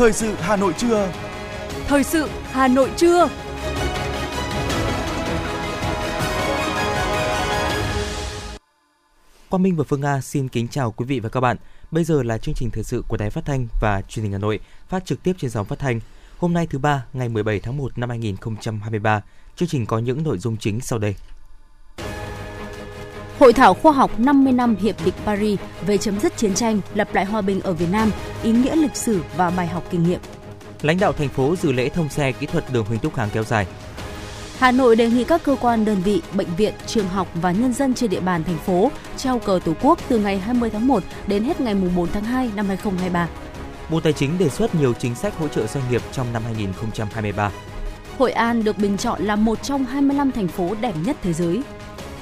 Thời sự Hà Nội trưa. Thời sự Hà Nội trưa. Quang Minh và Phương Nga xin kính chào quý vị và các bạn. Bây giờ là chương trình thời sự của Đài Phát thanh và Truyền hình Hà Nội, phát trực tiếp trên sóng phát thanh. Hôm nay thứ ba, ngày 17 tháng 1 năm 2023. Chương trình có những nội dung chính sau đây. Hội thảo khoa học 50 năm Hiệp định Paris về chấm dứt chiến tranh, lập lại hòa bình ở Việt Nam, ý nghĩa lịch sử và bài học kinh nghiệm. Lãnh đạo thành phố dự lễ thông xe kỹ thuật đường Huỳnh Thúc Kháng kéo dài. Hà Nội đề nghị các cơ quan đơn vị, bệnh viện, trường học và nhân dân trên địa bàn thành phố treo cờ Tổ quốc từ ngày 20 tháng 1 đến hết ngày 4 tháng 2 năm 2023. Bộ Tài chính đề xuất nhiều chính sách hỗ trợ doanh nghiệp trong năm 2023. Hội An được bình chọn là một trong 25 thành phố đẹp nhất thế giới.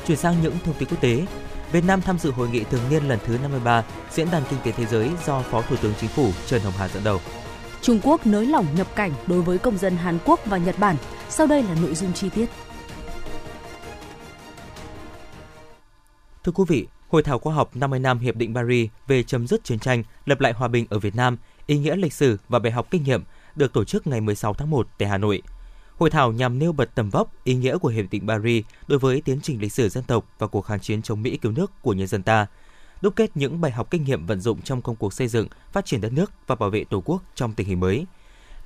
Chuyển sang những thông tin quốc tế, Việt Nam tham dự hội nghị thường niên lần thứ 53 Diễn đàn Kinh tế Thế giới do Phó Thủ tướng Chính phủ Trần Hồng Hà dẫn đầu. Trung Quốc nới lỏng nhập cảnh đối với công dân Hàn Quốc và Nhật Bản. Sau đây là nội dung chi tiết. Thưa quý vị, Hội thảo khoa học 50 năm Hiệp định Paris về chấm dứt chiến tranh, lập lại hòa bình ở Việt Nam, ý nghĩa lịch sử và bài học kinh nghiệm được tổ chức ngày 16 tháng 1 tại Hà Nội. Hội thảo nhằm nêu bật tầm vóc, ý nghĩa của Hiệp định Paris đối với tiến trình lịch sử dân tộc và cuộc kháng chiến chống Mỹ cứu nước của nhân dân ta, đúc kết những bài học kinh nghiệm vận dụng trong công cuộc xây dựng, phát triển đất nước và bảo vệ Tổ quốc trong tình hình mới.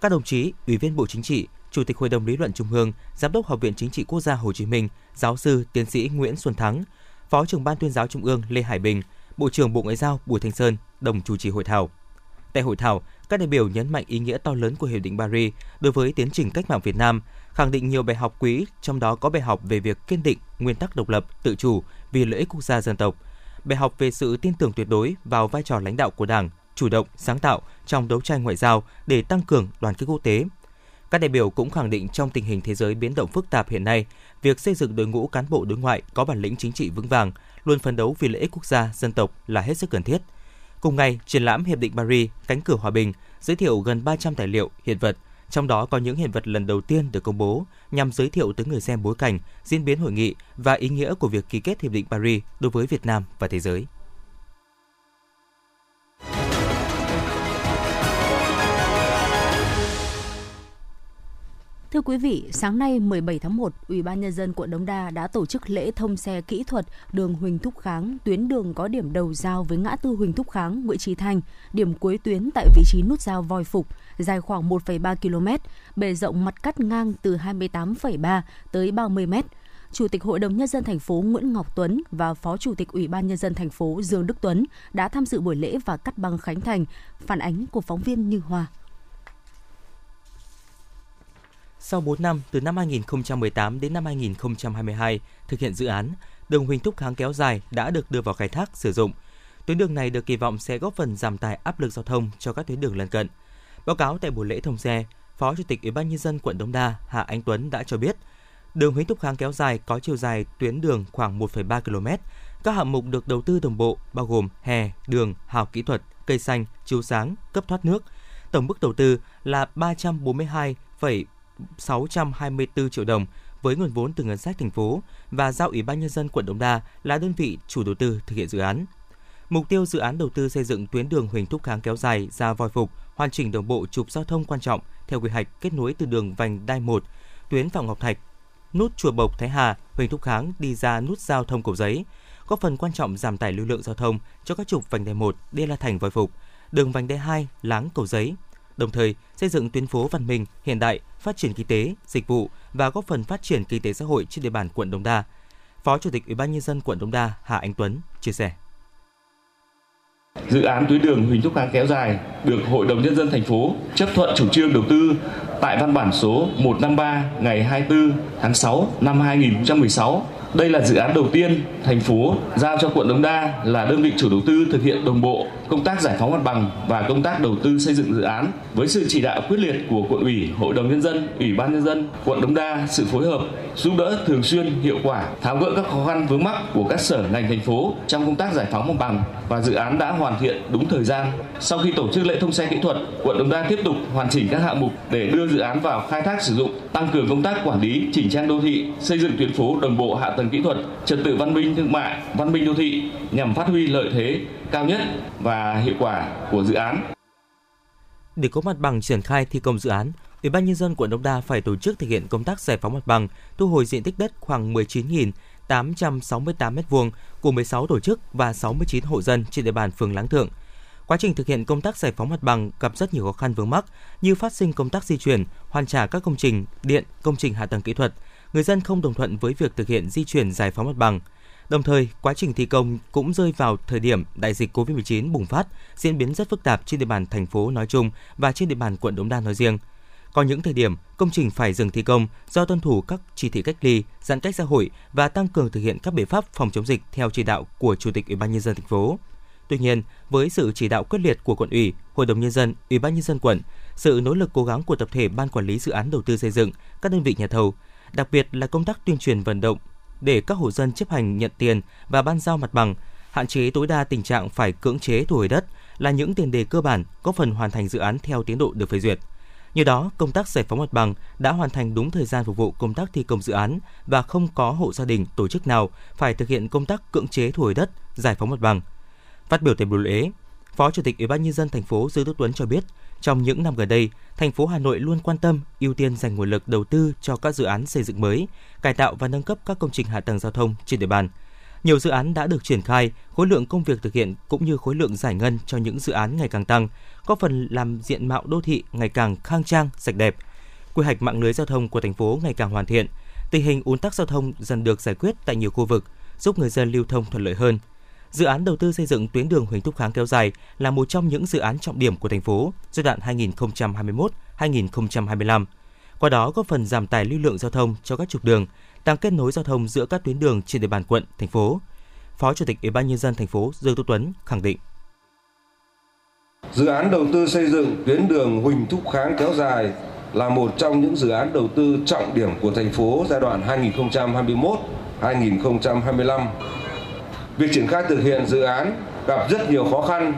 Các đồng chí, Ủy viên Bộ Chính trị, Chủ tịch Hội đồng Lý luận Trung ương, Giám đốc Học viện Chính trị Quốc gia Hồ Chí Minh, Giáo sư Tiến sĩ Nguyễn Xuân Thắng, Phó trưởng Ban tuyên giáo Trung ương Lê Hải Bình, Bộ trưởng Bộ Ngoại giao Bùi Thanh Sơn đồng chủ trì hội thảo. Tại hội thảo, các đại biểu nhấn mạnh ý nghĩa to lớn của Hiệp định Paris đối với tiến trình cách mạng Việt Nam, khẳng định nhiều bài học quý, trong đó có bài học về việc kiên định nguyên tắc độc lập, tự chủ vì lợi ích quốc gia dân tộc, bài học về sự tin tưởng tuyệt đối vào vai trò lãnh đạo của Đảng, chủ động, sáng tạo trong đấu tranh ngoại giao để tăng cường đoàn kết quốc tế. Các đại biểu cũng khẳng định trong tình hình thế giới biến động phức tạp hiện nay, việc xây dựng đội ngũ cán bộ đối ngoại có bản lĩnh chính trị vững vàng, luôn phấn đấu vì lợi ích quốc gia, dân tộc là hết sức cần thiết. Cùng ngày, triển lãm Hiệp định Paris, cánh cửa hòa bình, giới thiệu gần 300 tài liệu, hiện vật, trong đó có những hiện vật lần đầu tiên được công bố nhằm giới thiệu tới người xem bối cảnh, diễn biến hội nghị và ý nghĩa của việc ký kết Hiệp định Paris đối với Việt Nam và thế giới. Thưa quý vị, sáng nay 17 tháng 1, Ủy ban nhân dân quận Đống Đa đã tổ chức lễ thông xe kỹ thuật đường Huỳnh Thúc Kháng, tuyến đường có điểm đầu giao với ngã tư Huỳnh Thúc Kháng, Nguyễn Trí Thanh, điểm cuối tuyến tại vị trí nút giao Voi Phục, dài khoảng 1,3 km, bề rộng mặt cắt ngang từ 28,3 tới 30 m. Chủ tịch Hội đồng nhân dân thành phố Nguyễn Ngọc Tuấn và Phó Chủ tịch Ủy ban nhân dân thành phố Dương Đức Tuấn đã tham dự buổi lễ và cắt băng khánh thành, phản ánh của phóng viên Như Hoa. Sau 4 năm, từ năm 2018 đến năm 2022, thực hiện dự án, đường Huỳnh Thúc Kháng kéo dài đã được đưa vào khai thác sử dụng. Tuyến đường này được kỳ vọng sẽ góp phần giảm tải áp lực giao thông cho các tuyến đường lân cận. Báo cáo tại buổi lễ thông xe, Phó Chủ tịch Ủy ban nhân dân quận Đống Đa Hạ Anh Tuấn đã cho biết, đường Huỳnh Thúc Kháng kéo dài có chiều dài tuyến đường khoảng 1,3 km. Các hạng mục được đầu tư đồng bộ bao gồm hè, đường, hào kỹ thuật, cây xanh, chiếu sáng, cấp thoát nước. Tổng mức đầu tư là 342, 624 triệu đồng với nguồn vốn từ ngân sách thành phố và giao Ủy ban nhân dân quận Đống Đa là đơn vị chủ đầu tư thực hiện dự án. Mục tiêu dự án đầu tư xây dựng tuyến đường Huỳnh Thúc Kháng kéo dài ra Voi Phục, hoàn chỉnh đồng bộ trục giao thông quan trọng theo quy hoạch kết nối từ đường vành đai 1, tuyến Phạm Ngọc Thạch, nút Chùa Bộc Thái Hà, Huỳnh Thúc Kháng đi ra nút giao thông Cầu Giấy, góp phần quan trọng giảm tải lưu lượng giao thông cho các trục vành đai 1 Đê La Thành Voi Phục, đường vành đai 2 Láng Cầu Giấy, đồng thời xây dựng tuyến phố văn minh, hiện đại, phát triển kinh tế, dịch vụ và góp phần phát triển kinh tế xã hội trên địa bàn quận Đống Đa. Phó Chủ tịch Ủy ban nhân dân quận Đống Đa Hà Anh Tuấn chia sẻ. Dự án tuyến đường Huỳnh Thúc Kháng kéo dài được Hội đồng nhân dân thành phố chấp thuận chủ trương đầu tư tại văn bản số 153 ngày 24 tháng 6 năm 2016 đây là dự án đầu tiên thành phố giao cho quận Đống Đa là đơn vị chủ đầu tư thực hiện đồng bộ công tác giải phóng mặt bằng và công tác đầu tư xây dựng dự án với sự chỉ đạo quyết liệt của quận ủy, hội đồng nhân dân, ủy ban nhân dân quận Đống Đa, sự phối hợp giúp đỡ thường xuyên hiệu quả, tháo gỡ các khó khăn vướng mắc của các sở ngành thành phố trong công tác giải phóng mặt bằng và dự án đã hoàn thiện đúng thời gian. Sau khi tổ chức lễ thông xe kỹ thuật, quận Đống Đa tiếp tục hoàn chỉnh các hạng mục để đưa dự án vào khai thác sử dụng, tăng cường công tác quản lý, chỉnh trang đô thị, xây dựng tuyến phố đồng bộ hạ tầng kỹ thuật, trật tự văn minh thương mại, văn minh đô thị nhằm phát huy lợi thế cao nhất và hiệu quả của dự án. Để có mặt bằng triển khai thi công dự án, Ủy ban nhân dân quận Đống Đa phải tổ chức thực hiện công tác giải phóng mặt bằng, thu hồi diện tích đất khoảng 19.868 m2 của 16 tổ chức và 69 hộ dân trên địa bàn phường Láng Thượng. Quá trình thực hiện công tác giải phóng mặt bằng gặp rất nhiều khó khăn vướng mắc như phát sinh công tác di chuyển, hoàn trả các công trình điện, công trình hạ tầng kỹ thuật. Người dân không đồng thuận với việc thực hiện di chuyển giải phóng mặt bằng. Đồng thời, quá trình thi công cũng rơi vào thời điểm đại dịch COVID-19 bùng phát, diễn biến rất phức tạp trên địa bàn thành phố nói chung và trên địa bàn quận Đống Đa nói riêng. Có những thời điểm, công trình phải dừng thi công do tuân thủ các chỉ thị cách ly, giãn cách xã hội và tăng cường thực hiện các biện pháp phòng chống dịch theo chỉ đạo của Chủ tịch Ủy ban nhân dân thành phố. Tuy nhiên, với sự chỉ đạo quyết liệt của quận ủy, Hội đồng nhân dân, Ủy ban nhân dân quận, sự nỗ lực cố gắng của tập thể ban quản lý dự án đầu tư xây dựng, các đơn vị nhà thầu, đặc biệt là công tác tuyên truyền vận động để các hộ dân chấp hành nhận tiền và ban giao mặt bằng, hạn chế tối đa tình trạng phải cưỡng chế thu hồi đất là những tiền đề cơ bản có phần hoàn thành dự án theo tiến độ được phê duyệt. Nhờ đó, công tác giải phóng mặt bằng đã hoàn thành đúng thời gian phục vụ công tác thi công dự án và không có hộ gia đình, tổ chức nào phải thực hiện công tác cưỡng chế thu hồi đất, giải phóng mặt bằng. Phát biểu tại buổi lễ, Phó Chủ tịch Ủy ban nhân dân thành phố Dương Đức Tuấn cho biết, trong những năm gần đây, thành phố Hà Nội luôn quan tâm, ưu tiên dành nguồn lực đầu tư cho các dự án xây dựng mới, cải tạo và nâng cấp các công trình hạ tầng giao thông trên địa bàn. Nhiều dự án đã được triển khai, khối lượng công việc thực hiện cũng như khối lượng giải ngân cho những dự án ngày càng tăng, có phần làm diện mạo đô thị ngày càng khang trang, sạch đẹp. Quy hoạch mạng lưới giao thông của thành phố ngày càng hoàn thiện, tình hình ùn tắc giao thông dần được giải quyết tại nhiều khu vực, giúp người dân lưu thông thuận lợi hơn. Dự án đầu tư xây dựng tuyến đường Huỳnh Thúc Kháng kéo dài là một trong những dự án trọng điểm của thành phố giai đoạn 2021-2025. Qua đó góp phần giảm tải lưu lượng giao thông cho các trục đường, tăng kết nối giao thông giữa các tuyến đường trên địa bàn quận, thành phố. Phó Chủ tịch Ủy ban nhân dân thành phố Dương Tú Tuấn khẳng định. Dự án đầu tư xây dựng tuyến đường Huỳnh Thúc Kháng kéo dài là một trong những dự án đầu tư trọng điểm của thành phố giai đoạn 2021-2025. Việc triển khai thực hiện dự án gặp rất nhiều khó khăn,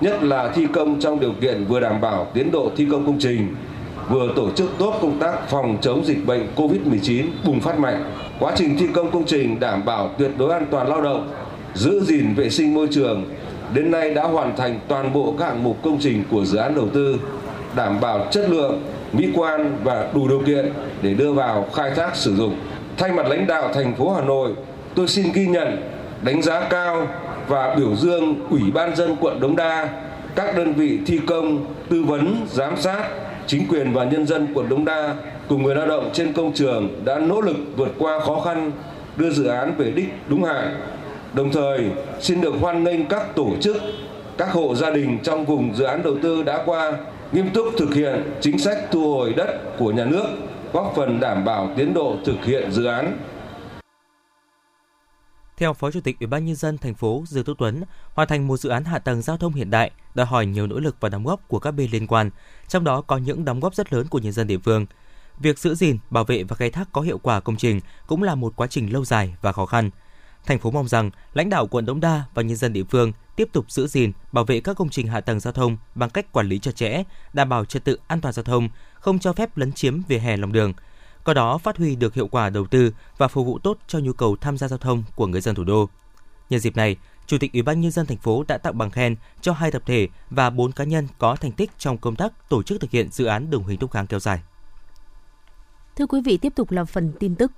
nhất là thi công trong điều kiện vừa đảm bảo tiến độ thi công công trình, vừa tổ chức tốt công tác phòng chống dịch bệnh COVID-19 bùng phát mạnh. Quá trình thi công công trình đảm bảo tuyệt đối an toàn lao động, giữ gìn vệ sinh môi trường, đến nay đã hoàn thành toàn bộ các hạng mục công trình của dự án đầu tư, đảm bảo chất lượng, mỹ quan và đủ điều kiện để đưa vào khai thác sử dụng. Thay mặt lãnh đạo thành phố Hà Nội, tôi xin ghi nhận, đánh giá cao và biểu dương Ủy ban dân quận Đống Đa, các đơn vị thi công, tư vấn, giám sát, chính quyền và nhân dân quận Đống Đa cùng người lao động trên công trường đã nỗ lực vượt qua khó khăn, đưa dự án về đích đúng hạn. Đồng thời, xin được hoan nghênh các tổ chức, các hộ gia đình trong vùng dự án đầu tư đã qua nghiêm túc thực hiện chính sách thu hồi đất của nhà nước, góp phần đảm bảo tiến độ thực hiện dự án. Theo Phó Chủ tịch Ủy ban nhân dân thành phố Dương Tú Tuấn, hoàn thành một dự án hạ tầng giao thông hiện đại đòi hỏi nhiều nỗ lực và đóng góp của các bên liên quan, trong đó có những đóng góp rất lớn của nhân dân địa phương. Việc giữ gìn, bảo vệ và khai thác có hiệu quả công trình cũng là một quá trình lâu dài và khó khăn. Thành phố mong rằng lãnh đạo quận Đống Đa và nhân dân địa phương tiếp tục giữ gìn, bảo vệ các công trình hạ tầng giao thông bằng cách quản lý chặt chẽ, đảm bảo trật tự an toàn giao thông, không cho phép lấn chiếm vỉa hè lòng đường. Qua đó phát huy được hiệu quả đầu tư và phục vụ tốt cho nhu cầu tham gia giao thông của người dân thủ đô. Nhân dịp này, Chủ tịch Ủy ban nhân dân thành phố đã tặng bằng khen cho hai tập thể và bốn cá nhân có thành tích trong công tác tổ chức thực hiện dự án đường Huỳnh Thúc Kháng kéo dài. Thưa quý vị, tiếp tục là phần tin tức.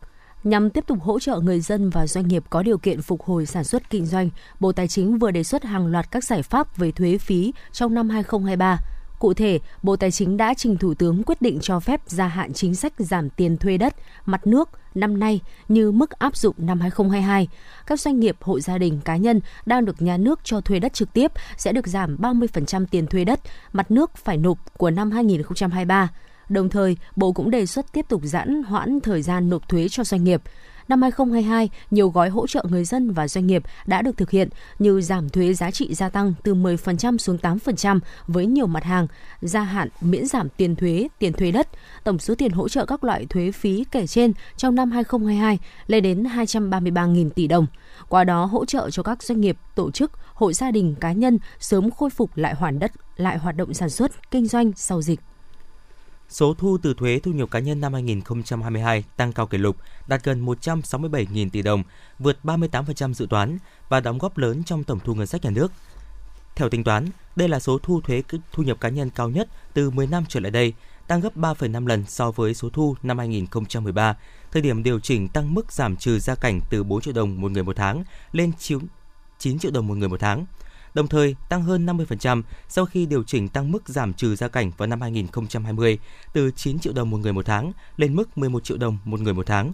Nhằm tiếp tục hỗ trợ người dân và doanh nghiệp có điều kiện phục hồi sản xuất kinh doanh, Bộ Tài chính vừa đề xuất hàng loạt các giải pháp về thuế phí trong năm 2023. Cụ thể, Bộ Tài chính đã trình Thủ tướng quyết định cho phép gia hạn chính sách giảm tiền thuê đất, mặt nước năm nay như mức áp dụng năm 2022. Các doanh nghiệp, hộ gia đình, cá nhân đang được nhà nước cho thuê đất trực tiếp sẽ được giảm 30% tiền thuê đất, mặt nước phải nộp của năm 2023. Đồng thời, Bộ cũng đề xuất tiếp tục giãn hoãn thời gian nộp thuế cho doanh nghiệp. Năm 2022, nhiều gói hỗ trợ người dân và doanh nghiệp đã được thực hiện như giảm thuế giá trị gia tăng từ 10% xuống 8% với nhiều mặt hàng, gia hạn miễn giảm tiền thuế, tiền thuế đất. Tổng số tiền hỗ trợ các loại thuế phí kể trên trong năm 2022 lên đến 233.000 tỷ đồng. Qua đó hỗ trợ cho các doanh nghiệp, tổ chức, hộ gia đình, cá nhân sớm khôi phục lại hoàn đất, lại hoạt động sản xuất, kinh doanh sau dịch. Số thu từ thuế thu nhập cá nhân năm 2022 tăng cao kỷ lục, đạt gần 167.000 tỷ đồng, vượt 38% dự toán và đóng góp lớn trong tổng thu ngân sách nhà nước. Theo tính toán, đây là số thu thuế thu nhập cá nhân cao nhất từ 10 năm trở lại đây, tăng gấp 3,5 lần so với số thu năm 2013, thời điểm điều chỉnh tăng mức giảm trừ gia cảnh từ 4 triệu đồng một người một tháng lên 9 triệu đồng một người một tháng đồng thời tăng hơn 50% sau khi điều chỉnh tăng mức giảm trừ gia cảnh vào năm 2020 từ 9 triệu đồng một người một tháng lên mức 11 triệu đồng một người một tháng.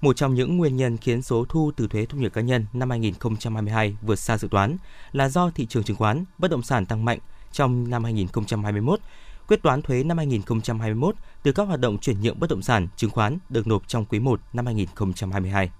Một trong những nguyên nhân khiến số thu từ thuế thu nhập cá nhân năm 2022 vượt xa dự toán là do thị trường chứng khoán, bất động sản tăng mạnh trong năm 2021. Quyết toán thuế năm 2021 từ các hoạt động chuyển nhượng bất động sản, chứng khoán được nộp trong quý 1 năm 2022.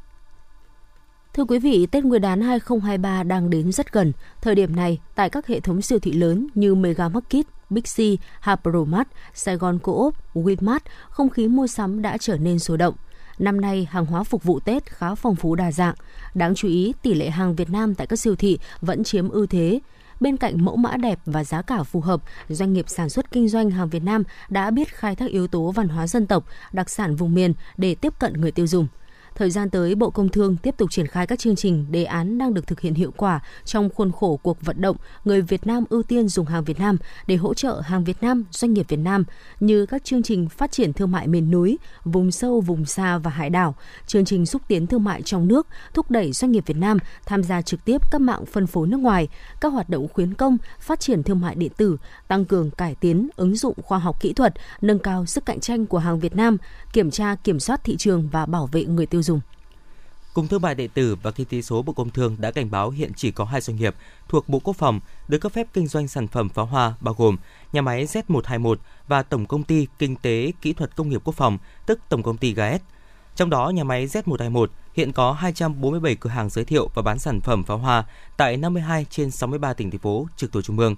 Thưa quý vị, Tết Nguyên đán 2023 đang đến rất gần. Thời điểm này, tại các hệ thống siêu thị lớn như Mega Market, Big C, Hypermart, Sài Gòn Co-op, Winmart, không khí mua sắm đã trở nên sôi động. Năm nay, hàng hóa phục vụ Tết khá phong phú đa dạng. Đáng chú ý, tỷ lệ hàng Việt Nam tại các siêu thị vẫn chiếm ưu thế. Bên cạnh mẫu mã đẹp và giá cả phù hợp, doanh nghiệp sản xuất kinh doanh hàng Việt Nam đã biết khai thác yếu tố văn hóa dân tộc, đặc sản vùng miền để tiếp cận người tiêu dùng. Thời gian tới, Bộ Công Thương tiếp tục triển khai các chương trình, đề án đang được thực hiện hiệu quả trong khuôn khổ cuộc vận động người Việt Nam ưu tiên dùng hàng Việt Nam để hỗ trợ hàng Việt Nam, doanh nghiệp Việt Nam như các chương trình phát triển thương mại miền núi, vùng sâu, vùng xa và hải đảo, chương trình xúc tiến thương mại trong nước, thúc đẩy doanh nghiệp Việt Nam tham gia trực tiếp các mạng phân phối nước ngoài, các hoạt động khuyến công, phát triển thương mại điện tử, tăng cường cải tiến, ứng dụng khoa học kỹ thuật, nâng cao sức cạnh tranh của hàng Việt Nam, kiểm tra kiểm soát thị trường và bảo vệ người tiêu dùng dùng. Cục Thương mại điện tử và Kinh tế số Bộ Công Thương đã cảnh báo hiện chỉ có hai doanh nghiệp thuộc Bộ Quốc phòng được cấp phép kinh doanh sản phẩm pháo hoa bao gồm nhà máy Z121 và Tổng công ty Kinh tế Kỹ thuật Công nghiệp Quốc phòng, tức Tổng công ty GAES. Trong đó, nhà máy Z121 hiện có 247 cửa hàng giới thiệu và bán sản phẩm pháo hoa tại 52 trên 63 tỉnh thành phố trực thuộc trung ương.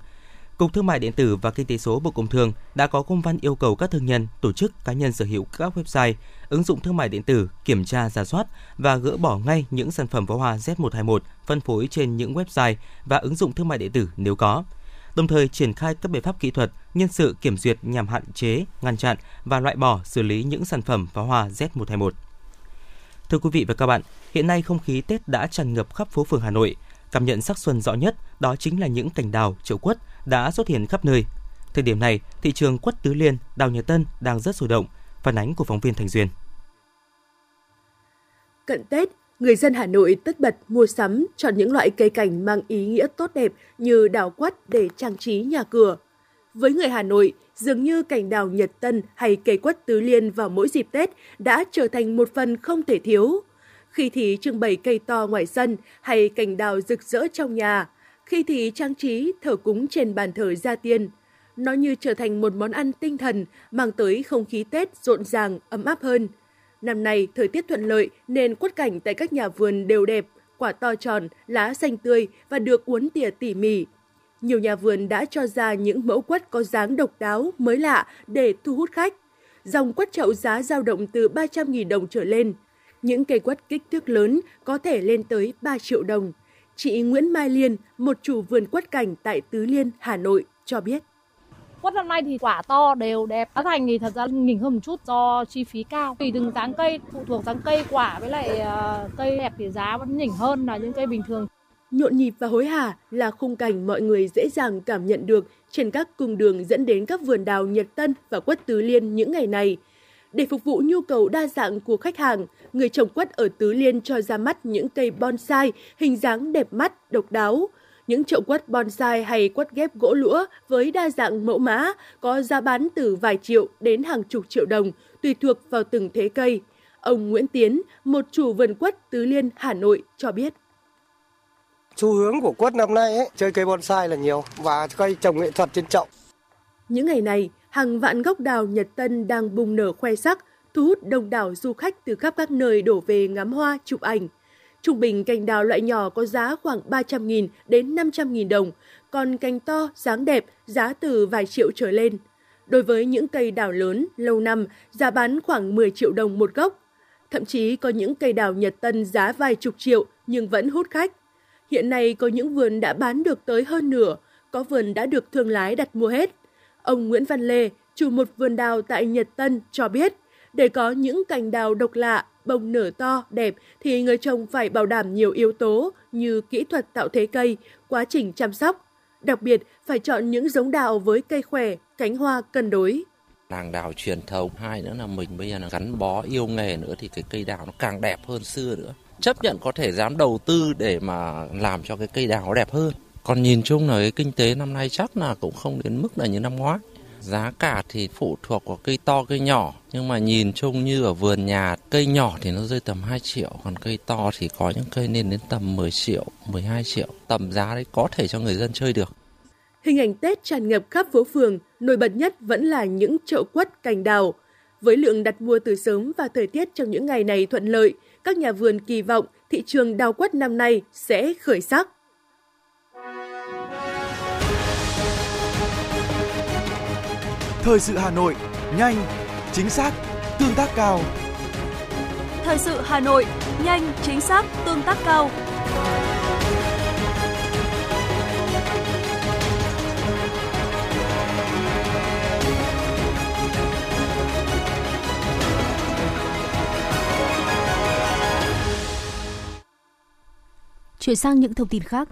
Cục Thương mại điện tử và Kinh tế số Bộ Công Thương đã có công văn yêu cầu các thương nhân, tổ chức, cá nhân sở hữu các website, ứng dụng thương mại điện tử kiểm tra, giả soát và gỡ bỏ ngay những sản phẩm pháo hoa Z121 phân phối trên những website và ứng dụng thương mại điện tử nếu có. Đồng thời triển khai các biện pháp kỹ thuật, nhân sự kiểm duyệt nhằm hạn chế, ngăn chặn và loại bỏ xử lý những sản phẩm pháo hoa Z121. Thưa quý vị và các bạn, hiện nay không khí Tết đã tràn ngập khắp phố phường Hà Nội. Cảm nhận sắc xuân rõ nhất đó chính là những cành đào, chậu quất đã xuất hiện khắp nơi. Thời điểm này, thị trường quất tứ liên, đào nhật tân đang rất sôi động. Phản ánh của phóng viên Thành Duyên. Cận Tết, người dân Hà Nội tất bật mua sắm, chọn những loại cây cảnh mang ý nghĩa tốt đẹp như đào quất để trang trí nhà cửa. Với người Hà Nội, dường như cảnh đào Nhật Tân hay cây quất tứ liên vào mỗi dịp Tết đã trở thành một phần không thể thiếu. Khi thì trưng bày cây to ngoài sân hay cành đào rực rỡ trong nhà, khi thì trang trí thờ cúng trên bàn thờ gia tiên. Nó như trở thành một món ăn tinh thần mang tới không khí Tết rộn ràng, ấm áp hơn. Năm nay thời tiết thuận lợi nên quất cảnh tại các nhà vườn đều đẹp, quả to tròn, lá xanh tươi và được uốn tỉa tỉ mỉ. Nhiều nhà vườn đã cho ra những mẫu quất có dáng độc đáo, mới lạ để thu hút khách. Dòng quất chậu giá dao động từ 300.000 đồng trở lên. Những cây quất kích thước lớn có thể lên tới 3 triệu đồng. Chị Nguyễn Mai Liên, một chủ vườn quất cảnh tại Tứ Liên, Hà Nội, cho biết. Quất năm nay thì quả to đều đẹp. Giá thành thì thật ra nhỉnh hơn một chút do chi phí cao. Tùy từng dáng cây, phụ thuộc dáng cây quả với lại uh, cây đẹp thì giá vẫn nhỉnh hơn là những cây bình thường. Nhộn nhịp và hối hả là khung cảnh mọi người dễ dàng cảm nhận được trên các cung đường dẫn đến các vườn đào Nhật Tân và Quất Tứ Liên những ngày này. Để phục vụ nhu cầu đa dạng của khách hàng, người trồng quất ở Tứ Liên cho ra mắt những cây bonsai hình dáng đẹp mắt, độc đáo. Những chậu quất bonsai hay quất ghép gỗ lũa với đa dạng mẫu mã có giá bán từ vài triệu đến hàng chục triệu đồng, tùy thuộc vào từng thế cây. Ông Nguyễn Tiến, một chủ vườn quất Tứ Liên, Hà Nội cho biết. Xu hướng của quất năm nay ấy, chơi cây bonsai là nhiều và cây trồng nghệ thuật trên chậu. Những ngày này, hàng vạn gốc đào Nhật Tân đang bùng nở khoe sắc, thu hút đông đảo du khách từ khắp các nơi đổ về ngắm hoa, chụp ảnh. Trung bình cành đào loại nhỏ có giá khoảng 300.000 đến 500.000 đồng, còn cành to, dáng đẹp, giá từ vài triệu trở lên. Đối với những cây đào lớn, lâu năm, giá bán khoảng 10 triệu đồng một gốc. Thậm chí có những cây đào Nhật Tân giá vài chục triệu nhưng vẫn hút khách. Hiện nay có những vườn đã bán được tới hơn nửa, có vườn đã được thương lái đặt mua hết. Ông Nguyễn Văn Lê, chủ một vườn đào tại Nhật Tân cho biết, để có những cành đào độc lạ, bông nở to, đẹp thì người trồng phải bảo đảm nhiều yếu tố như kỹ thuật tạo thế cây, quá trình chăm sóc. Đặc biệt, phải chọn những giống đào với cây khỏe, cánh hoa cân đối. Làng đào truyền thống, hai nữa là mình bây giờ là gắn bó yêu nghề nữa thì cái cây đào nó càng đẹp hơn xưa nữa. Chấp nhận có thể dám đầu tư để mà làm cho cái cây đào nó đẹp hơn. Còn nhìn chung là cái kinh tế năm nay chắc là cũng không đến mức là như năm ngoái. Giá cả thì phụ thuộc vào cây to cây nhỏ, nhưng mà nhìn chung như ở vườn nhà, cây nhỏ thì nó rơi tầm 2 triệu, còn cây to thì có những cây lên đến tầm 10 triệu, 12 triệu. Tầm giá đấy có thể cho người dân chơi được. Hình ảnh Tết tràn ngập khắp phố phường, nổi bật nhất vẫn là những chậu quất cành đào. Với lượng đặt mua từ sớm và thời tiết trong những ngày này thuận lợi, các nhà vườn kỳ vọng thị trường đào quất năm nay sẽ khởi sắc. Thời sự Hà Nội, nhanh, chính xác, tương tác cao. Thời sự Hà Nội, nhanh, chính xác, tương tác cao. Chuyển sang những thông tin khác.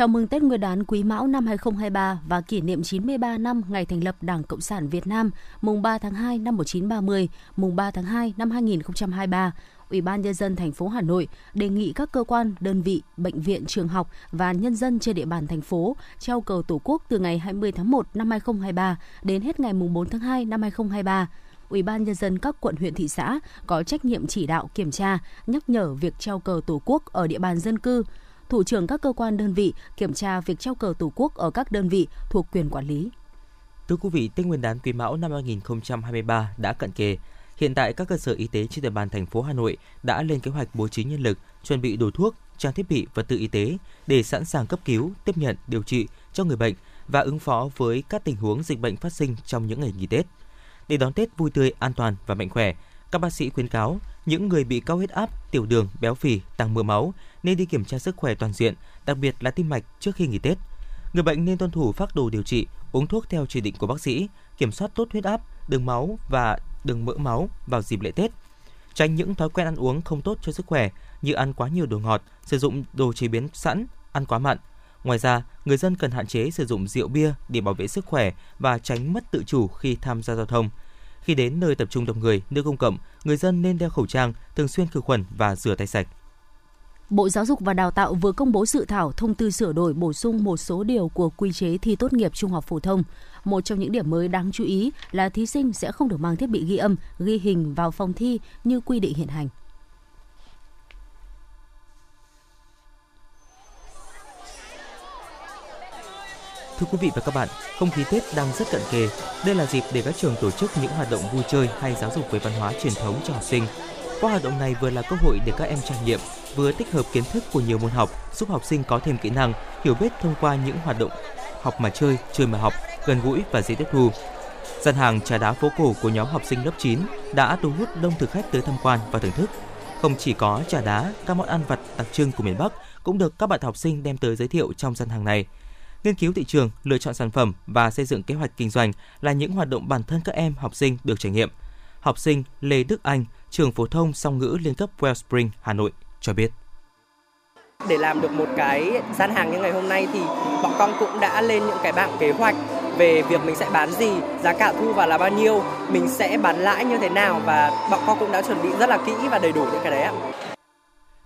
Chào mừng Tết Nguyên đán Quý Mão năm 2023 và kỷ niệm 93 năm ngày thành lập Đảng Cộng sản Việt Nam, mùng 3 tháng 2 năm 1930, mùng 3 tháng 2 năm 2023. Ủy ban nhân dân thành phố Hà Nội đề nghị các cơ quan, đơn vị, bệnh viện, trường học và nhân dân trên địa bàn thành phố treo cờ Tổ quốc từ ngày 20 tháng 1 năm 2023 đến hết ngày mùng 4 tháng 2 năm 2023. Ủy ban nhân dân các quận huyện thị xã có trách nhiệm chỉ đạo kiểm tra, nhắc nhở việc treo cờ Tổ quốc ở địa bàn dân cư, thủ trưởng các cơ quan đơn vị kiểm tra việc treo cờ Tổ quốc ở các đơn vị thuộc quyền quản lý. Thưa quý vị, Tết Nguyên đán Quý Mão năm 2023 đã cận kề. Hiện tại các cơ sở y tế trên địa bàn thành phố Hà Nội đã lên kế hoạch bố trí nhân lực, chuẩn bị đủ thuốc, trang thiết bị vật tư y tế để sẵn sàng cấp cứu, tiếp nhận, điều trị cho người bệnh và ứng phó với các tình huống dịch bệnh phát sinh trong những ngày nghỉ Tết. Để đón Tết vui tươi, an toàn và mạnh khỏe, các bác sĩ khuyến cáo những người bị cao huyết áp, tiểu đường, béo phì, tăng mỡ máu nên đi kiểm tra sức khỏe toàn diện, đặc biệt là tim mạch trước khi nghỉ Tết. Người bệnh nên tuân thủ phác đồ điều trị, uống thuốc theo chỉ định của bác sĩ, kiểm soát tốt huyết áp, đường máu và đường mỡ máu vào dịp lễ Tết. Tránh những thói quen ăn uống không tốt cho sức khỏe như ăn quá nhiều đồ ngọt, sử dụng đồ chế biến sẵn, ăn quá mặn. Ngoài ra, người dân cần hạn chế sử dụng rượu bia để bảo vệ sức khỏe và tránh mất tự chủ khi tham gia giao thông. Khi đến nơi tập trung đông người, nơi công cộng, người dân nên đeo khẩu trang, thường xuyên khử khuẩn và rửa tay sạch. Bộ Giáo dục và Đào tạo vừa công bố dự thảo thông tư sửa đổi bổ sung một số điều của quy chế thi tốt nghiệp trung học phổ thông. Một trong những điểm mới đáng chú ý là thí sinh sẽ không được mang thiết bị ghi âm, ghi hình vào phòng thi như quy định hiện hành. Thưa quý vị và các bạn, không khí Tết đang rất cận kề. Đây là dịp để các trường tổ chức những hoạt động vui chơi hay giáo dục về văn hóa truyền thống cho học sinh. Qua hoạt động này vừa là cơ hội để các em trải nghiệm, vừa tích hợp kiến thức của nhiều môn học, giúp học sinh có thêm kỹ năng, hiểu biết thông qua những hoạt động học mà chơi, chơi mà học, gần gũi và dễ tiếp thu. Gian hàng trà đá phố cổ của nhóm học sinh lớp 9 đã thu hút đông thực khách tới tham quan và thưởng thức. Không chỉ có trà đá, các món ăn vặt đặc trưng của miền Bắc cũng được các bạn học sinh đem tới giới thiệu trong gian hàng này. Nghiên cứu thị trường, lựa chọn sản phẩm và xây dựng kế hoạch kinh doanh là những hoạt động bản thân các em học sinh được trải nghiệm. Học sinh Lê Đức Anh, trường phổ thông song ngữ liên cấp Wellspring, Hà Nội cho biết. Để làm được một cái gian hàng như ngày hôm nay thì bọn con cũng đã lên những cái bảng kế hoạch về việc mình sẽ bán gì, giá cả thu vào là bao nhiêu, mình sẽ bán lãi như thế nào và bọn con cũng đã chuẩn bị rất là kỹ và đầy đủ những cái đấy ạ.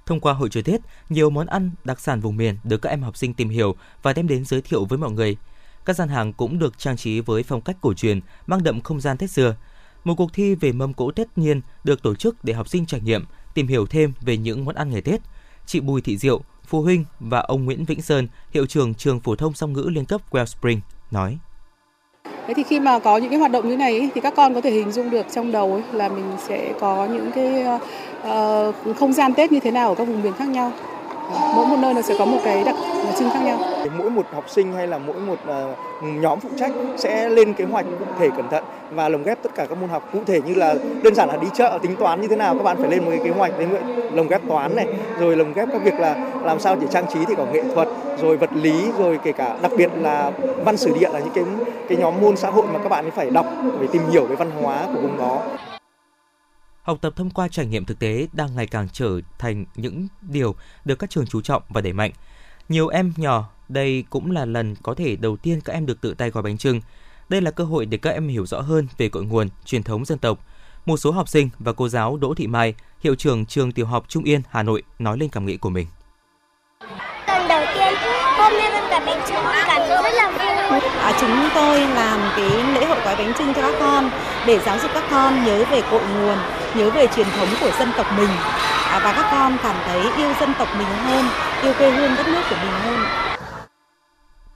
Thông qua hội chơi Tết, nhiều món ăn đặc sản vùng miền được các em học sinh tìm hiểu và đem đến giới thiệu với mọi người. Các gian hàng cũng được trang trí với phong cách cổ truyền, mang đậm không gian Tết xưa. Một cuộc thi về mâm cỗ Tết nhiên được tổ chức để học sinh trải nghiệm, tìm hiểu thêm về những món ăn ngày Tết. Chị Bùi Thị Diệu, phụ huynh và ông Nguyễn Vĩnh Sơn, hiệu trưởng trường phổ thông song ngữ liên cấp Wellspring nói. Thế thì khi mà có những cái hoạt động như này thì các con có thể hình dung được trong đầu ấy, là mình sẽ có những cái uh, không gian Tết như thế nào ở các vùng miền khác nhau. Mỗi một nơi nó sẽ có một cái đặc trưng khác nhau. Mỗi một học sinh hay là mỗi một ờ, nhóm phụ trách sẽ lên kế hoạch cụ thể cẩn thận và lồng ghép tất cả các môn học cụ thể như là đơn giản là đi chợ, tính toán như thế nào, các bạn phải lên một cái kế hoạch đến lồng ghép toán này, rồi lồng ghép các việc là làm sao để trang trí thì có nghệ thuật, rồi vật lý, rồi kể cả đặc biệt là văn sử địa là những cái cái nhóm môn xã hội mà các bạn phải đọc để tìm hiểu về văn hóa của vùng đó học tập thông qua trải nghiệm thực tế đang ngày càng trở thành những điều được các trường chú trọng và đẩy mạnh. Nhiều em nhỏ Đây cũng là lần có thể đầu tiên các em được tự tay gói bánh trưng. Đây là cơ hội để các em hiểu rõ hơn về cội nguồn, truyền thống dân tộc. Một số học sinh và cô giáo Đỗ Thị Mai, hiệu trưởng trường tiểu học Trung Yên, Hà Nội nói lên cảm nghĩ của mình. Lần đầu tiên hôm nay con gói bánh trưng cảm thấy rất là vui. À, chúng tôi làm cái lễ hội gói bánh trưng cho các con để giáo dục các con nhớ về cội nguồn, nhớ về truyền thống của dân tộc mình à, và các con cảm thấy yêu dân tộc mình hơn, yêu quê hương đất nước của mình hơn.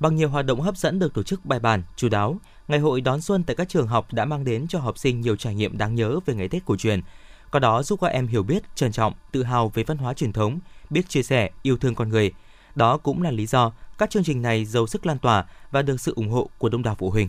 Bằng nhiều hoạt động hấp dẫn được tổ chức bài bản, chú đáo, ngày hội đón xuân tại các trường học đã mang đến cho học sinh nhiều trải nghiệm đáng nhớ về ngày Tết cổ truyền. Có đó giúp các em hiểu biết, trân trọng, tự hào về văn hóa truyền thống, biết chia sẻ, yêu thương con người. Đó cũng là lý do các chương trình này giàu sức lan tỏa và được sự ủng hộ của đông đảo phụ huynh.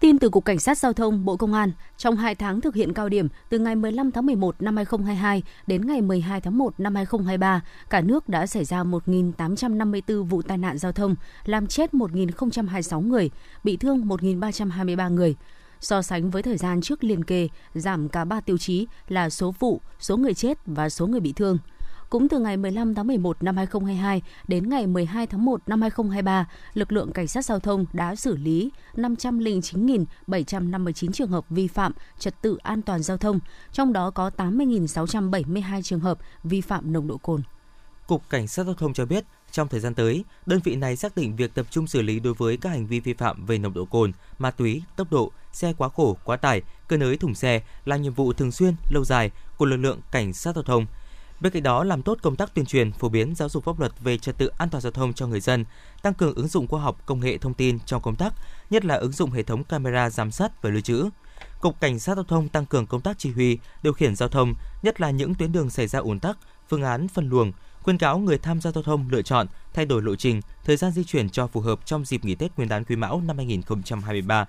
Tin từ Cục Cảnh sát Giao thông Bộ Công an, trong 2 tháng thực hiện cao điểm từ ngày 15 tháng 11 năm 2022 đến ngày 12 tháng 1 năm 2023, cả nước đã xảy ra 1.854 vụ tai nạn giao thông, làm chết 1.026 người, bị thương 1.323 người. So sánh với thời gian trước liền kề, giảm cả 3 tiêu chí là số vụ, số người chết và số người bị thương. Cũng từ ngày 15 tháng 11 năm 2022 đến ngày 12 tháng 1 năm 2023, lực lượng cảnh sát giao thông đã xử lý 509.759 trường hợp vi phạm trật tự an toàn giao thông, trong đó có 80.672 trường hợp vi phạm nồng độ cồn. Cục Cảnh sát giao thông cho biết, trong thời gian tới, đơn vị này xác định việc tập trung xử lý đối với các hành vi vi phạm về nồng độ cồn, ma túy, tốc độ, xe quá khổ, quá tải, cơi nới thùng xe là nhiệm vụ thường xuyên, lâu dài của lực lượng cảnh sát giao thông. Bên cạnh đó, làm tốt công tác tuyên truyền, phổ biến giáo dục pháp luật về trật tự an toàn giao thông cho người dân, tăng cường ứng dụng khoa học công nghệ thông tin trong công tác, nhất là ứng dụng hệ thống camera giám sát và lưu trữ. Cục Cảnh sát giao thông tăng cường công tác chỉ huy, điều khiển giao thông, nhất là những tuyến đường xảy ra ùn tắc, phương án phân luồng, khuyên cáo người tham gia giao thông lựa chọn thay đổi lộ trình, thời gian di chuyển cho phù hợp trong dịp nghỉ Tết Nguyên đán Quý Mão năm 2023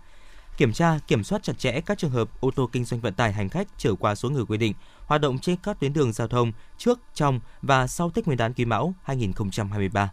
kiểm tra, kiểm soát chặt chẽ các trường hợp ô tô kinh doanh vận tải hành khách trở qua số người quy định, hoạt động trên các tuyến đường giao thông trước, trong và sau Tết Nguyên đán Quý Mão 2023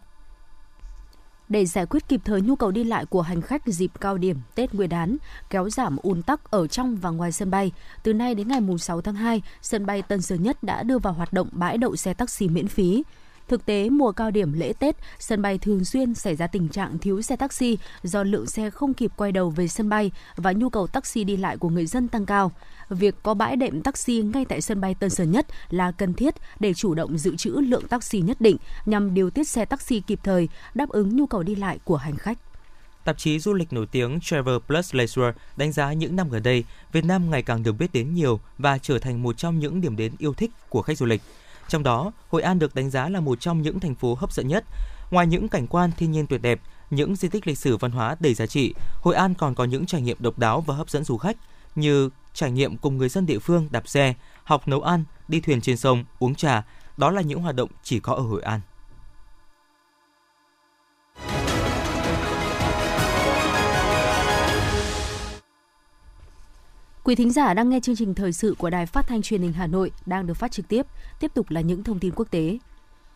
để giải quyết kịp thời nhu cầu đi lại của hành khách dịp cao điểm Tết Nguyên đán, kéo giảm ùn tắc ở trong và ngoài sân bay. Từ nay đến ngày 6 tháng 2, sân bay Tân Sơn Nhất đã đưa vào hoạt động bãi đậu xe taxi miễn phí. Thực tế, mùa cao điểm lễ Tết, sân bay thường xuyên xảy ra tình trạng thiếu xe taxi do lượng xe không kịp quay đầu về sân bay và nhu cầu taxi đi lại của người dân tăng cao. Việc có bãi đệm taxi ngay tại sân bay Tân Sơn Nhất là cần thiết để chủ động dự trữ lượng taxi nhất định nhằm điều tiết xe taxi kịp thời, đáp ứng nhu cầu đi lại của hành khách. Tạp chí du lịch nổi tiếng Travel Plus Leisure đánh giá những năm gần đây, Việt Nam ngày càng được biết đến nhiều và trở thành một trong những điểm đến yêu thích của khách du lịch. Trong đó, Hội An được đánh giá là một trong những thành phố hấp dẫn nhất. Ngoài những cảnh quan thiên nhiên tuyệt đẹp, những di tích lịch sử văn hóa đầy giá trị, Hội An còn có những trải nghiệm độc đáo và hấp dẫn du khách như trải nghiệm cùng người dân địa phương đạp xe, học nấu ăn, đi thuyền trên sông, uống trà. Đó là những hoạt động chỉ có ở Hội An. Quý thính giả đang nghe chương trình thời sự của Đài Phát thanh Truyền hình Hà Nội đang được phát trực tiếp. Tiếp tục là những thông tin quốc tế.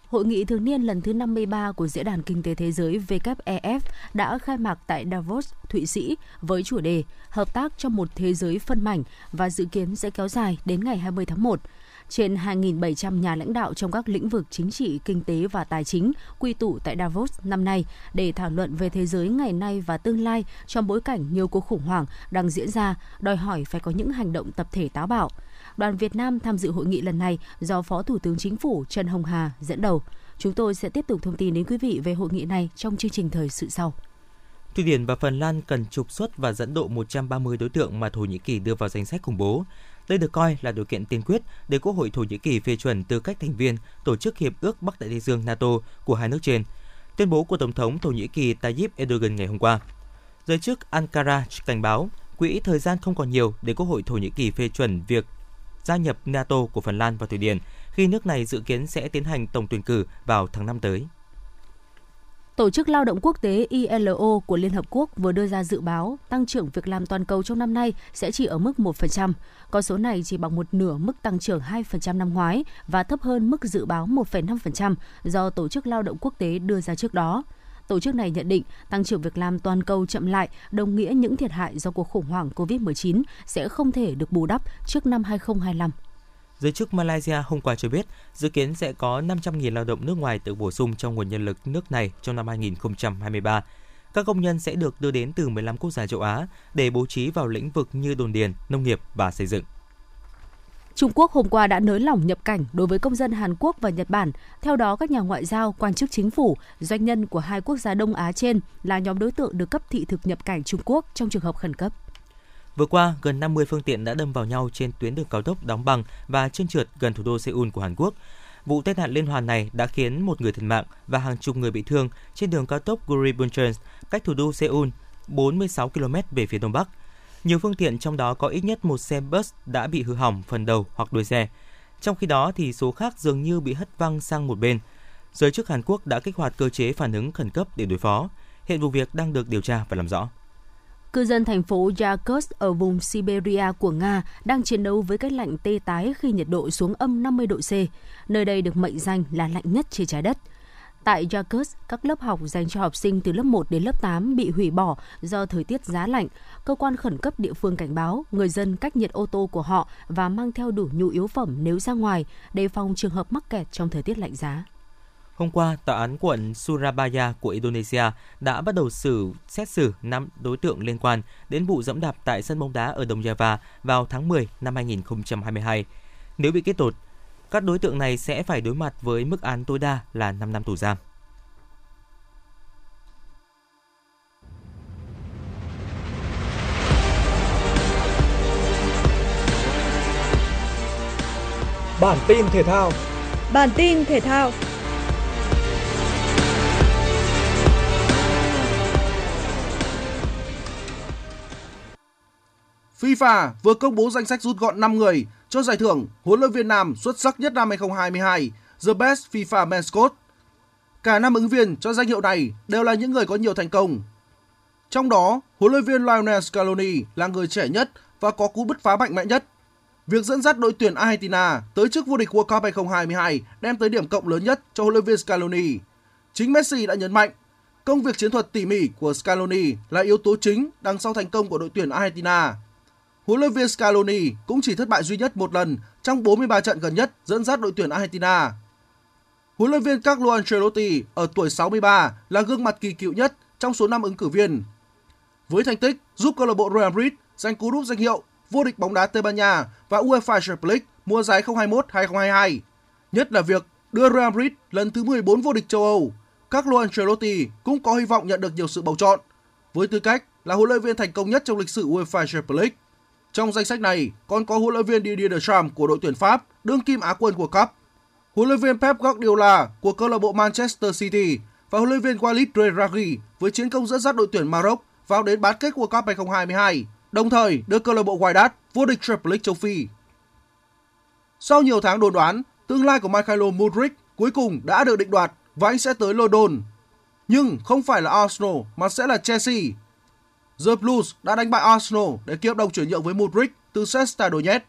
Hội nghị thường niên lần thứ 53 của Diễn đàn Kinh tế Thế giới WEF đã khai mạc tại Davos, Thụy Sĩ với chủ đề Hợp tác trong một thế giới phân mảnh và dự kiến sẽ kéo dài đến ngày 20 tháng 1 trên 2.700 nhà lãnh đạo trong các lĩnh vực chính trị, kinh tế và tài chính quy tụ tại Davos năm nay để thảo luận về thế giới ngày nay và tương lai trong bối cảnh nhiều cuộc khủng hoảng đang diễn ra, đòi hỏi phải có những hành động tập thể táo bạo. Đoàn Việt Nam tham dự hội nghị lần này do Phó Thủ tướng Chính phủ Trần Hồng Hà dẫn đầu. Chúng tôi sẽ tiếp tục thông tin đến quý vị về hội nghị này trong chương trình thời sự sau. Thụy Điển và Phần Lan cần trục xuất và dẫn độ 130 đối tượng mà Thổ Nhĩ Kỳ đưa vào danh sách khủng bố. Đây được coi là điều kiện tiên quyết để Quốc hội Thổ Nhĩ Kỳ phê chuẩn tư cách thành viên Tổ chức Hiệp ước Bắc Đại Tây Dương NATO của hai nước trên. Tuyên bố của Tổng thống Thổ Nhĩ Kỳ Tayyip Erdogan ngày hôm qua. Giới chức Ankara cảnh báo quỹ thời gian không còn nhiều để Quốc hội Thổ Nhĩ Kỳ phê chuẩn việc gia nhập NATO của Phần Lan và Thụy Điển khi nước này dự kiến sẽ tiến hành tổng tuyển cử vào tháng 5 tới. Tổ chức Lao động Quốc tế ILO của Liên Hợp Quốc vừa đưa ra dự báo tăng trưởng việc làm toàn cầu trong năm nay sẽ chỉ ở mức 1%. Con số này chỉ bằng một nửa mức tăng trưởng 2% năm ngoái và thấp hơn mức dự báo 1,5% do Tổ chức Lao động Quốc tế đưa ra trước đó. Tổ chức này nhận định tăng trưởng việc làm toàn cầu chậm lại đồng nghĩa những thiệt hại do cuộc khủng hoảng COVID-19 sẽ không thể được bù đắp trước năm 2025. Giới chức Malaysia hôm qua cho biết dự kiến sẽ có 500.000 lao động nước ngoài được bổ sung trong nguồn nhân lực nước này trong năm 2023. Các công nhân sẽ được đưa đến từ 15 quốc gia châu Á để bố trí vào lĩnh vực như đồn điền, nông nghiệp và xây dựng. Trung Quốc hôm qua đã nới lỏng nhập cảnh đối với công dân Hàn Quốc và Nhật Bản. Theo đó, các nhà ngoại giao, quan chức chính phủ, doanh nhân của hai quốc gia Đông Á trên là nhóm đối tượng được cấp thị thực nhập cảnh Trung Quốc trong trường hợp khẩn cấp. Vừa qua, gần 50 phương tiện đã đâm vào nhau trên tuyến đường cao tốc đóng bằng và trơn trượt gần thủ đô Seoul của Hàn Quốc. Vụ tai nạn liên hoàn này đã khiến một người thiệt mạng và hàng chục người bị thương trên đường cao tốc Guri Buncheon, cách thủ đô Seoul 46 km về phía đông bắc. Nhiều phương tiện trong đó có ít nhất một xe bus đã bị hư hỏng phần đầu hoặc đuôi xe. Trong khi đó thì số khác dường như bị hất văng sang một bên. Giới chức Hàn Quốc đã kích hoạt cơ chế phản ứng khẩn cấp để đối phó. Hiện vụ việc đang được điều tra và làm rõ. Cư dân thành phố Yakutsk ở vùng Siberia của Nga đang chiến đấu với cái lạnh tê tái khi nhiệt độ xuống âm 50 độ C. Nơi đây được mệnh danh là lạnh nhất trên trái đất. Tại Yakutsk, các lớp học dành cho học sinh từ lớp 1 đến lớp 8 bị hủy bỏ do thời tiết giá lạnh. Cơ quan khẩn cấp địa phương cảnh báo người dân cách nhiệt ô tô của họ và mang theo đủ nhu yếu phẩm nếu ra ngoài, đề phòng trường hợp mắc kẹt trong thời tiết lạnh giá. Hôm qua, Tòa án quận Surabaya của Indonesia đã bắt đầu xử xét xử 5 đối tượng liên quan đến vụ dẫm đạp tại sân bóng đá ở Đông Java vào tháng 10 năm 2022. Nếu bị kết tội, các đối tượng này sẽ phải đối mặt với mức án tối đa là 5 năm tù giam. Bản tin thể thao Bản tin thể thao FIFA vừa công bố danh sách rút gọn 5 người cho giải thưởng huấn luyện viên nam xuất sắc nhất năm 2022, The Best FIFA Men's Coach. Cả năm ứng viên cho danh hiệu này đều là những người có nhiều thành công. Trong đó, huấn luyện viên Lionel Scaloni là người trẻ nhất và có cú bứt phá mạnh mẽ nhất. Việc dẫn dắt đội tuyển Argentina tới chức vô địch World Cup 2022 đem tới điểm cộng lớn nhất cho huấn luyện viên Scaloni. Chính Messi đã nhấn mạnh, công việc chiến thuật tỉ mỉ của Scaloni là yếu tố chính đằng sau thành công của đội tuyển Argentina huấn luyện viên Scaloni cũng chỉ thất bại duy nhất một lần trong 43 trận gần nhất dẫn dắt đội tuyển Argentina. Huấn luyện viên Carlo Ancelotti ở tuổi 63 là gương mặt kỳ cựu nhất trong số 5 ứng cử viên. Với thành tích giúp câu lạc bộ Real Madrid giành cú đúp danh hiệu vô địch bóng đá Tây Ban Nha và UEFA Champions League mùa giải 2021-2022, nhất là việc đưa Real Madrid lần thứ 14 vô địch châu Âu, Carlo Ancelotti cũng có hy vọng nhận được nhiều sự bầu chọn với tư cách là huấn luyện viên thành công nhất trong lịch sử UEFA Champions League. Trong danh sách này còn có huấn luyện viên Didier Deschamps của đội tuyển Pháp, đương kim Á quân của Cup, huấn luyện viên Pep Guardiola của câu lạc bộ Manchester City và huấn luyện viên Walid Regragui với chiến công dẫn dắt đội tuyển Maroc vào đến bán kết World Cup 2022, đồng thời đưa câu lạc bộ Wydad vô địch Champions League châu Phi. Sau nhiều tháng đồn đoán, tương lai của Michael Mudrik cuối cùng đã được định đoạt và anh sẽ tới London. Nhưng không phải là Arsenal mà sẽ là Chelsea The Blues đã đánh bại Arsenal để ký hợp đồng chuyển nhượng với Mudrik từ Shakhtar Donetsk.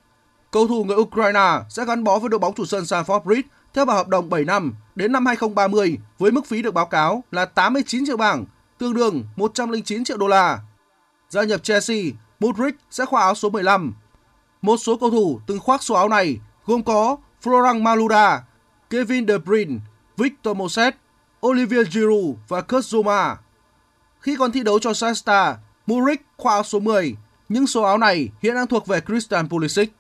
Cầu thủ người Ukraine sẽ gắn bó với đội bóng chủ sân Stamford Bridge theo bản hợp đồng 7 năm đến năm 2030 với mức phí được báo cáo là 89 triệu bảng, tương đương 109 triệu đô la. Gia nhập Chelsea, Mudrik sẽ khoác áo số 15. Một số cầu thủ từng khoác số áo này gồm có Florent Malouda, Kevin De Bruyne, Victor Moses, Olivier Giroud và Kurt Zouma. Khi còn thi đấu cho Shakhtar, Muric khoác áo số 10, nhưng số áo này hiện đang thuộc về Christian Pulisic.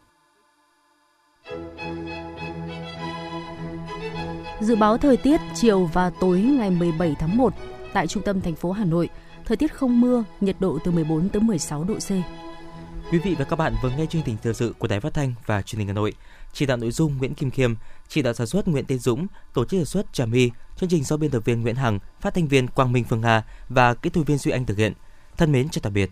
Dự báo thời tiết chiều và tối ngày 17 tháng 1 tại trung tâm thành phố Hà Nội, thời tiết không mưa, nhiệt độ từ 14 tới 16 độ C. Quý vị và các bạn vừa nghe chương trình thời sự của Đài Phát thanh và Truyền hình Hà Nội. Chỉ đạo nội dung Nguyễn Kim Khiêm, chỉ đạo sản xuất Nguyễn Tiến Dũng, tổ chức sản xuất Trà My, chương trình do biên tập viên Nguyễn Hằng, phát thanh viên Quang Minh Phương Hà và kỹ thuật viên Duy Anh thực hiện. Thân mến chào tạm biệt.